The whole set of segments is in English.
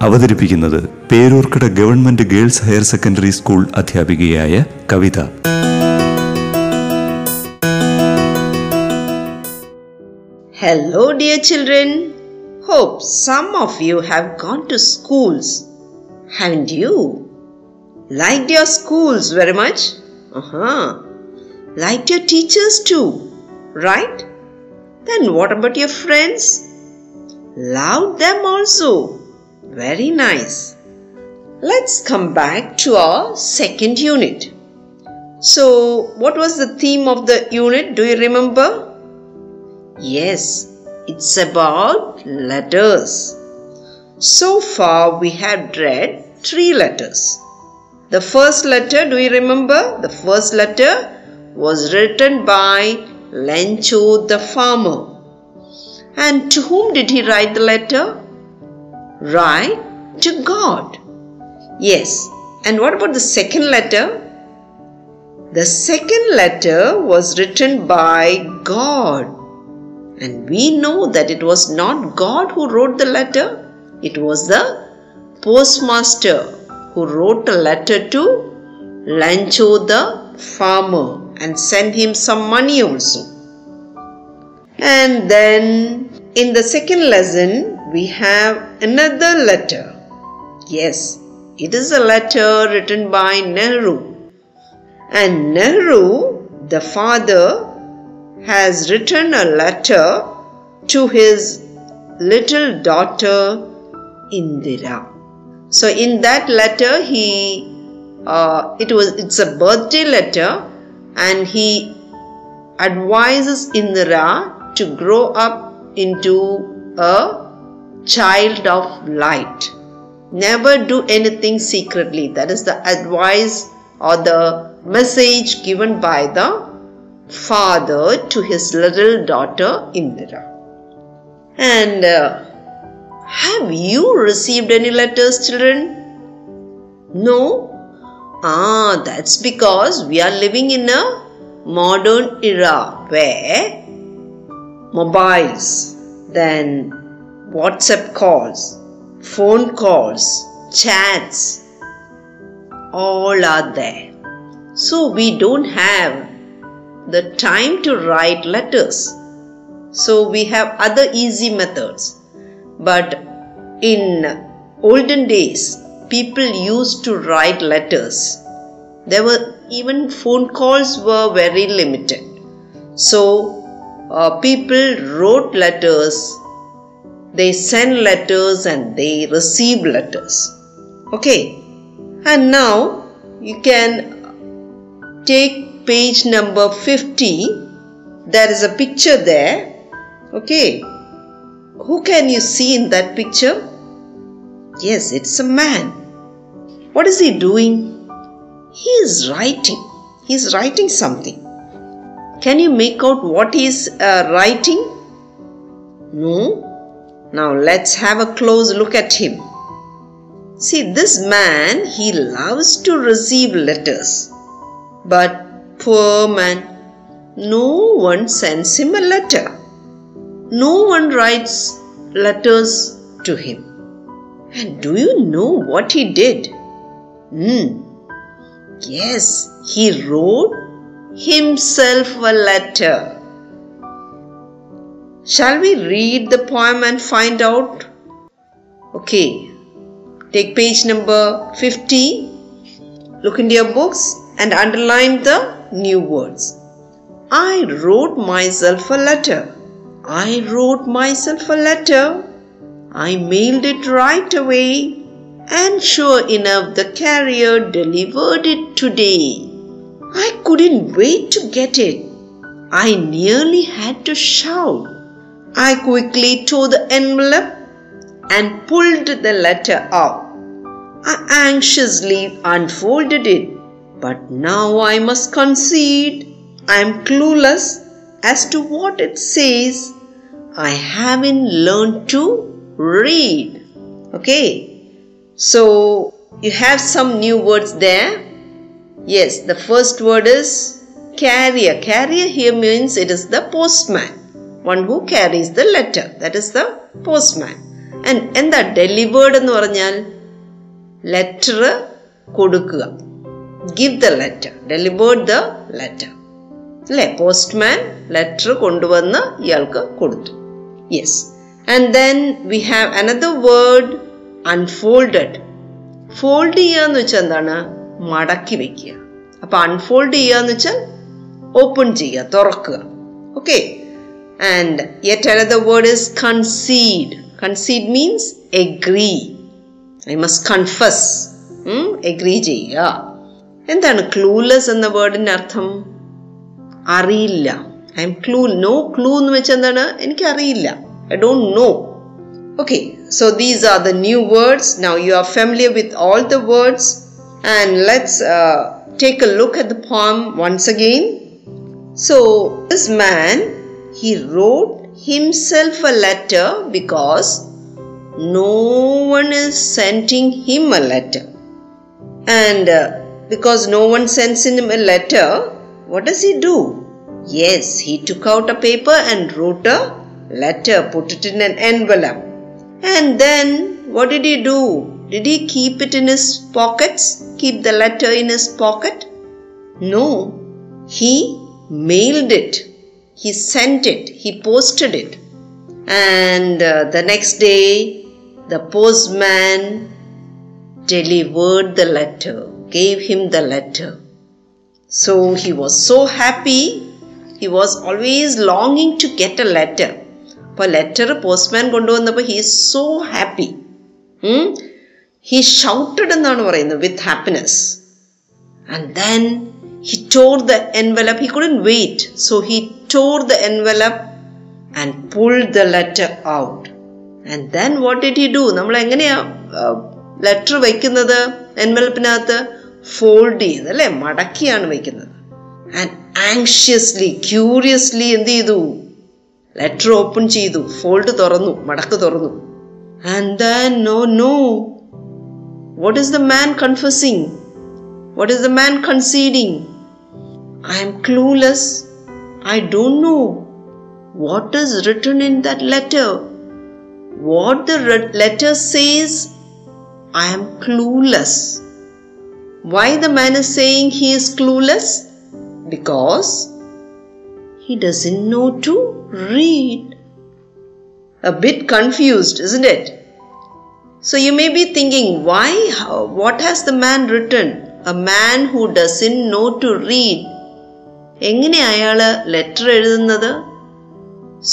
അവതരിപ്പിക്കുന്നത് Peroorkada government girls higher secondary school അധ്യാപികയായ Kavitha. Hello dear children hope some of you have gone to schools and you like your schools very much like your teachers too right then what about your friends love them also Very nice. Let's come back to our second unit. So, what was the theme of the unit? Do you remember? Yes, it's about letters. So far, we have read three letters. The first letter, do you remember? The first letter was written by Lencho the farmer. And to whom did he write the letter? Right to God. Yes. And what about the second letter? The second letter was written by God. And we know that it was not God who wrote the letter, it was the postmaster who wrote a letter to Lencho the farmer and sent him some money also. And then in the second lesson, we have another letter. Yes, it is a letter written by Nehru. And Nehru, the father, has written a letter to his little daughter Indira. So in that letter, he uh, it was it's a birthday letter, and he advises Indira to grow up into a child of light. Never do anything secretly. That is the advice or the message given by the father to his little daughter Indira. And uh, have you received any letters, children? No? Ah, that's because we are living in a modern era where mobiles, then WhatsApp calls, phone calls, chats, all are there. So we don't have the time to write letters. So we have other easy methods. But in olden days, people used to write letters. There were even phone calls were very limited. So uh, people wrote letters, they send letters and they receive letters. Okay, and now you can take page number 50 there is a picture there. Okay. Who can you see in that picture? Yes it's a man. What is he doing? He is writing. He is writing something. Can you make out what he is uh, writing? No now let's have a close look at him see this man he loves to receive letters but Poor man. No one sends him a letter. No one writes letters to him. And do you know what he did? Hmm. Yes, he wrote himself a letter. Shall we read the poem and find out? Okay. Take page number 50. Look into your books and underline the new words. I wrote myself a letter. I wrote myself a letter. I mailed it right away. And sure enough, the carrier delivered it today. I couldn't wait to get it. I nearly had to shout. I quickly tore the envelope and pulled the letter out. I anxiously unfolded it But now I must concede I am clueless as to what it says. I haven't learned to read. Okay, so you have some new words there. Yes, the first word is carrier. Carrier here means it is the postman, one who carries the letter that is the postman and എന്താ delivered എന്ന് പറഞ്ഞാൽ letter കൊടുക്കുക. Give the letter delivered the letter അല്ലേ? Postman letter കൊണ്ടുവന്ന് ഇയാൾക്ക് കൊടുത്തു. Yes and then we have another word unfolded fold ചെയ്യുക എന്ന് വെച്ചാൽ എന്താണ്? മടക്കി വെക്കുക. അപ്പൊ അൺഫോൾഡ് ചെയ്യുക എന്ന് വെച്ചാൽ ഓപ്പൺ ചെയ്യുക തുറക്കുക. Okay and yet another word is concede concede means agree I must confess agree ചെയ്യുക എന്താണ് ക്ലൂലെസ് എന്ന വേർഡിന്റെ അർത്ഥം അറിയില്ല I M clue no clue എന്ന് വെച്ചാൽ എന്താണ് എനിക്ക് അറിയില്ല I don't know Okay, so these are the new words. Now you are familiar with all the words, and let's uh, take a look at the poem once again. So, this man he wrote himself a letter because no one is sending him a letter, and uh, because no one sends him a letter, what does he do? Yes, he took out a paper and wrote a letter, put it in an envelope. And then what did he do? Did he keep it in his pockets? Keep the letter in his pocket? No. He mailed it He sent it. He posted it. And uh, the next day, the postman delivered the letter, gave him the letter. So he was so happy. He was always longing to get a letter. അപ്പോൾ letter postman കൊണ്ടുവന്നപ്പോൾ he is so happy he shouted എന്നാണ് പറയുന്നത് with happiness and then he Tor the envelope he couldn't wait so he tore the envelope and pulled the letter out. And then what did he do? നമ്മൾ എങ്ങനെയാ letter വയ്ക്കുന്നത്? എൻവലപ്പിനകത്ത് fold ചെയ്യുന്നത് അല്ലേ? മടക്കിയാണ് വയ്ക്കുന്നത്. And anxiously curiously എന്ത് ചെയ്തു? Letter open ചെയ്തു. Fold തുറന്നു. മടക്ക് തുറന്നു. And then no no what is the man confusing what is the man conceding I'm clueless I don't know what is written in that letter. What the letter says, I am clueless. Why the man is saying he is clueless? Because he doesn't know to read. A bit confused, isn't it? So you may be thinking, why, how, what has the man written? A man who doesn't know to read എങ്ങനെ അയാൾ letter എഴുതുന്നത്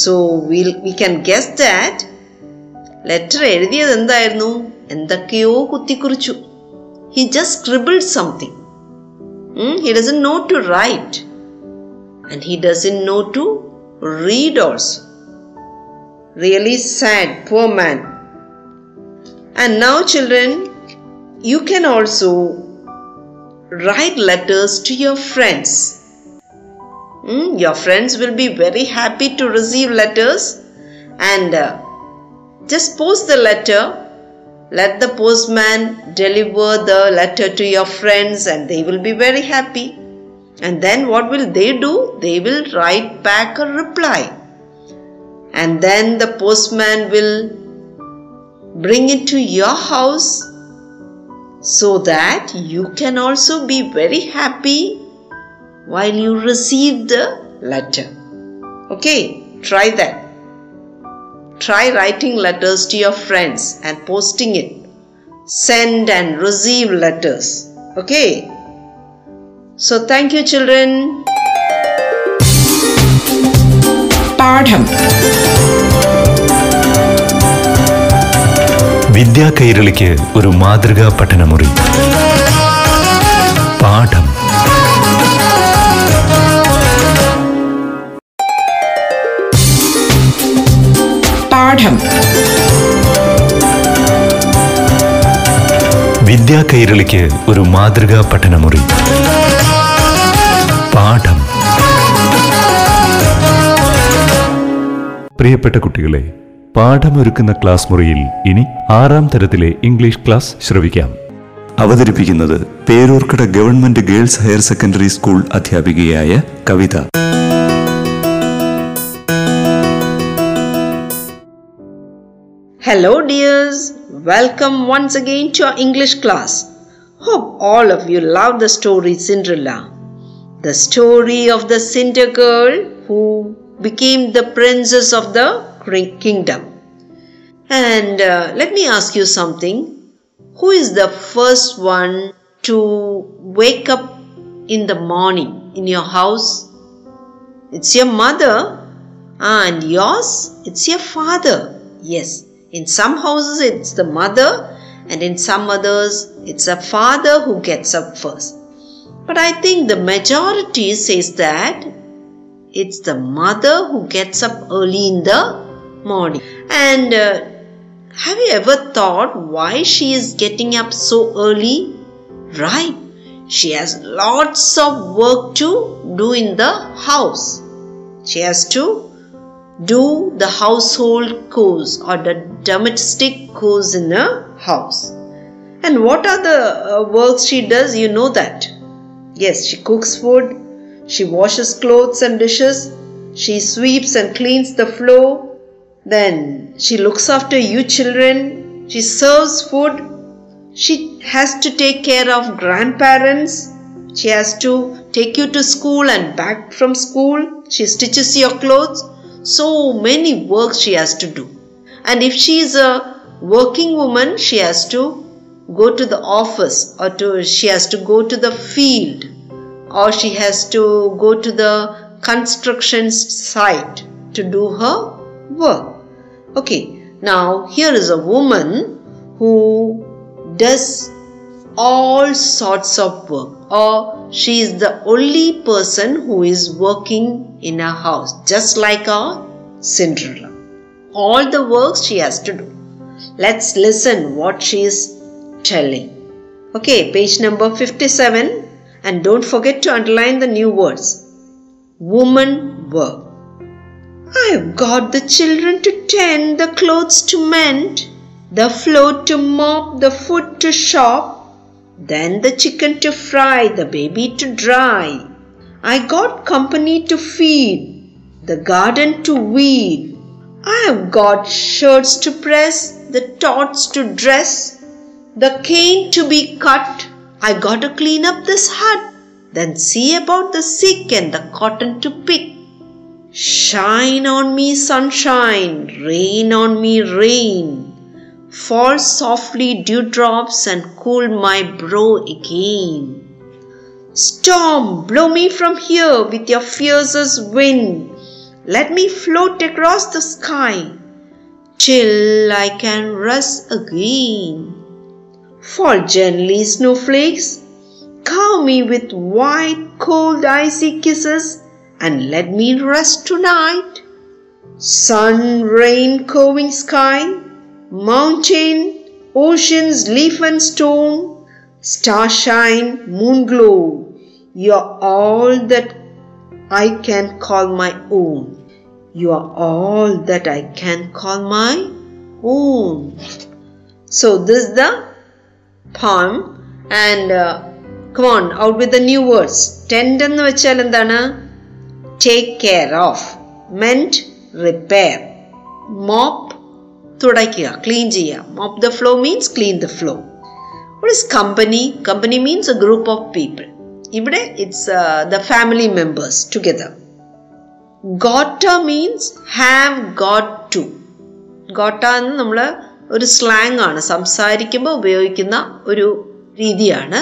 so will we can guess that letter എഴുതിയത് എന്തായിരുന്നു എന്തൊക്കെയോ കുത്തിക്കുറിച്ചു he just scribbled something he doesn't know to right and he doesn't know to read also. Really sad, poor man. And now, children, you can also write letters to your friends. Hmm, Your friends will be very happy to receive letters and uh, just post the letter. Let the postman deliver the letter to your friends and they will be very happy. And then what will they do? They will write back a reply. And then the postman will bring it to your house so that you can also be very happy while you receive the letter. Okay, try that. Try writing letters to your friends and posting it. Send and receive letters. Okay. So thank you, children. പാഠം വിദ്യാ കൈരളിക്ക് ഒരു മാതൃകാ പഠനമുറി പാഠം പാഠം. വിദ്യാ കൈരളിക്ക് ഒരു മാതൃകാ പഠനമുറി. പാഠം. പ്രിയപ്പെട്ട കുട്ടികളെ പാഠമൊരുക്കുന്ന ക്ലാസ് മുറിയിൽ ഇനി ആറാം തരത്തിലെ ഇംഗ്ലീഷ് ക്ലാസ് ശ്രവിക്കാം. അവതരിപ്പിക്കുന്നത് Peroorkada government girls higher secondary school അധ്യാപികയായ Kavitha. Hello, dears. Welcome once again to our English class. Hope all of you love the story Cinderella. The story of the Cinder girl who became the princess of the kingdom. And uh, let me ask you something. Who is the first one to wake up in the morning in your house? It's your mother. And yours? It's your father. Yes, in some houses it's the mother, and in some others it's a father who gets up first. But I think the majority says that it's the mother who gets up early in the morning. And uh, have you ever thought why she is getting up so early? Right, she has lots of work to do in the house. She has to do the household chores or the domestic chores in a house. And what are the uh, works she does? You know that. Yes, she cooks food, she washes clothes and dishes, she sweeps and cleans the floor, then she looks after you children, she serves food, she has to take care of grandparents, she has to take you to school and back from school, she stitches your clothes. So many works she has to do. And if she is a working woman, she has to go to the office or to she has to go to the field or she has to go to the construction site to do her work. Okay, now here is a woman who does all sorts of work or she is the only person who is working in a house just like a Cinderella. All the works she has to do. Let's listen what she is telling. Okay, page number 57 and don't forget to underline the new words. Woman work. I've got the children to tend, the clothes to mend, the floor to mop, the food to shop, then the chicken to fry, the baby to dry. I got company to feed, the garden to weed. I have got shirts to press, the tots to dress, the cane to be cut. I got to clean up this hut, then see about the sick and the cotton to pick. Shine on me, sunshine, rain on me, rain. Fall softly dewdrops and cool my brow again. Storm, blow me from here with your fiercest wind. Let me float across the sky till I can rest again. Fall gently, snowflakes. Cover me with white, cold, icy kisses and let me rest tonight. Sun, rain, coving sky, mountain, oceans, leaf and stone, starshine, moon glow. You're all that I can call my own. You are all that I can call my own. So, this is the poem and uh, come on out with the new words. Tend എന്ന് വെച്ചാൽ എന്താണ് take care of meant repair mop തുടയ്ക്കുക clean ചെയ്യുക. Mop the floor means clean the floor what is company company means a group of people ഇവിടെ it's the family members together gotta means have got to gotta എന്ന് നമ്മൾ ഒരു slang ആണ് സംസാരിക്കുമ്പോൾ ഉപയോഗിക്കുന്ന ഒരു രീതിയാണ്.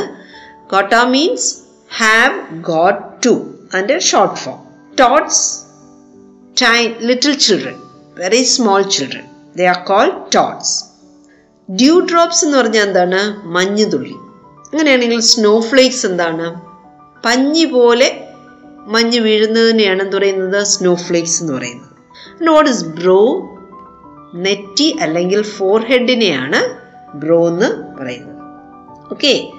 Gotta means have got to അതിന്റെ short form tots tiny little children very small children they are call tots dew drops എന്ന് പറഞ്ഞാൽ എന്താണ്? മഞ്ഞുതുള്ളി. അങ്ങനെയാണെങ്കിൽ സ്നോ ഫ്ലേക്സ് എന്താണ്? പഞ്ഞി പോലെ മഞ്ഞ് വീഴുന്നതിനെയാണ് എന്ത് പറയുന്നത്? സ്നോ ഫ്ലേക്സ് എന്ന് പറയുന്നത്. നോട്ട് ഇസ് ബ്രോ നെറ്റി അല്ലെങ്കിൽ ഫോർ ഹെഡിനെയാണ് ബ്രോ എന്ന് പറയുന്നത്. Okay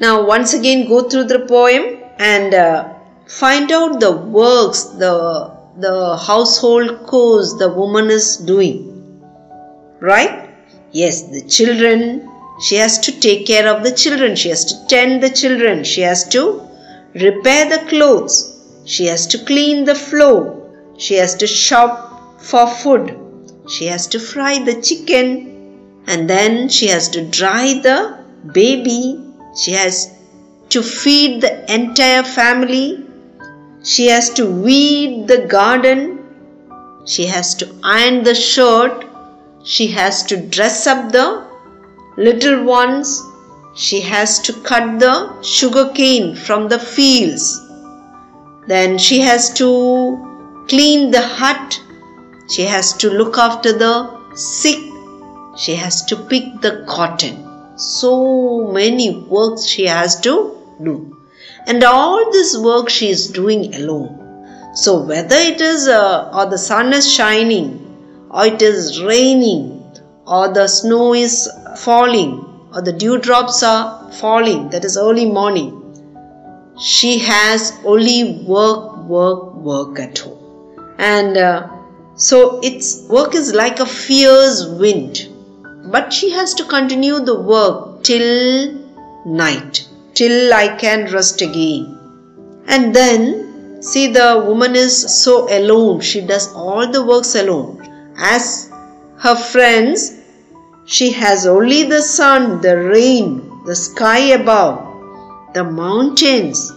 now once again go through the poem and find out the works the the household cos the woman is doing Right? Yes, the children. She has to take care of the children. She has to tend the children. She has to repair the clothes. She has to clean the floor. She has to shop for food. She has to fry the chicken. And then she has to dry the baby. She has to feed the entire family. She has to weed the garden. She has to iron the shirt. She has to dress up the little ones. She has to cut the sugar cane from the fields. Then she has to clean the hut. She has to look after the sick. She has to pick the cotton. So many works she has to do. And all this work she is doing alone. So whether it is uh, or the sun is shining, or it is raining, or the snow is falling, or the dewdrops are falling, that is early morning, she has only work, work, work at home. And uh, so its work is like a fierce wind. But she has to continue the work till night, till I can rest again. And then, see, the woman is so alone. She does all the works alone. As her friends, she has only the sun, the rain, the sky above, the mountains,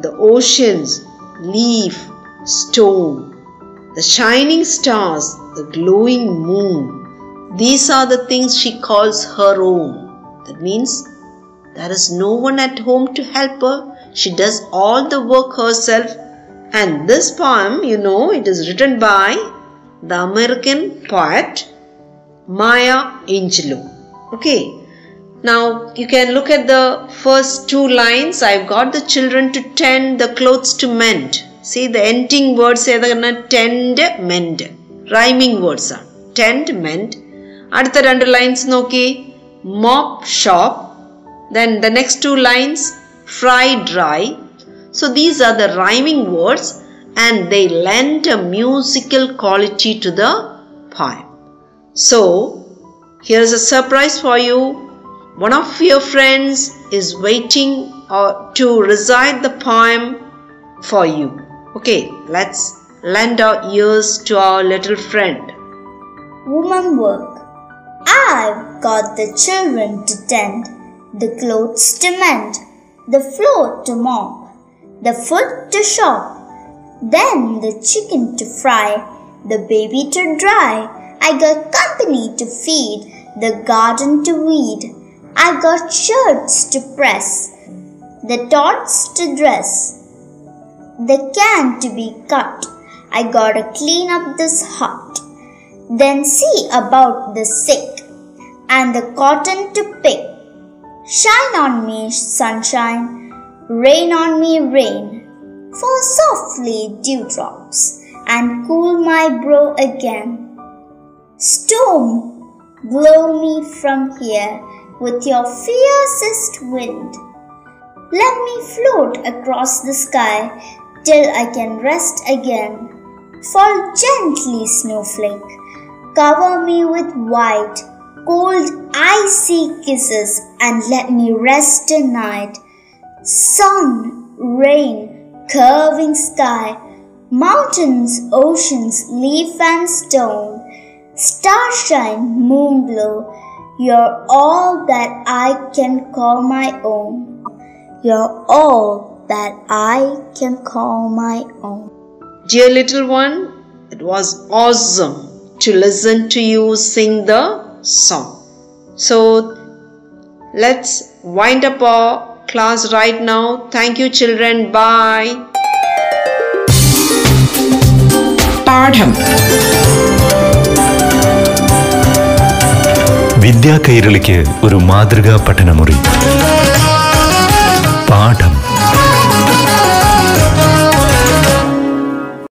the oceans, leaf, stone, the shining stars, the glowing moon. These are the things she calls her own. That means there is no one at home to help her. She does all the work herself. And this poem, you know, it is written by the American poet Maya Angelou. Okay. Now you can look at the first two lines. I've got the children to tend the clothes to mend. See the ending words ഏതാണ് tend mend. Rhyming words are tend mend. അടുത്ത രണ്ട് lines നോക്കി mop shop then the next two lines fry dry so these are the rhyming words and they lend a musical quality to the poem. So here's a surprise for you. One of your friends is waiting uh, to recite the poem for you. Okay let's lend our ears to our little friend. Woman work. I've got the children to tend, the clothes to mend, the floor to mop, the food to shop, then the chicken to fry, the baby to dry. I got company to feed, the garden to weed. I got shirts to press, the tots to dress, the can to be cut. I gotta clean up this hut. Then see about the sick and the cotton to pick. Shine on me, sunshine, rain on me, rain. Fall softly, dewdrops, and cool my brow again. Storm, blow me from here with your fiercest wind. Let me float across the sky till I can rest again. Fall gently, snowflake, cover me with white, cold, icy kisses, and let me rest tonight. Sun, rain, curving sky, mountains, oceans, leaf and stone, starshine, moon glow, you're all that I can call my own. You're all that I can call my own. Dear little one, it was awesome to listen to you sing the song. So let's wind up our class right now. Thank you, children. Bye. പാഠം വിദ്യാ കൈരളിക്ക് ഒരു മാതൃകാ പഠനമുറി പാഠം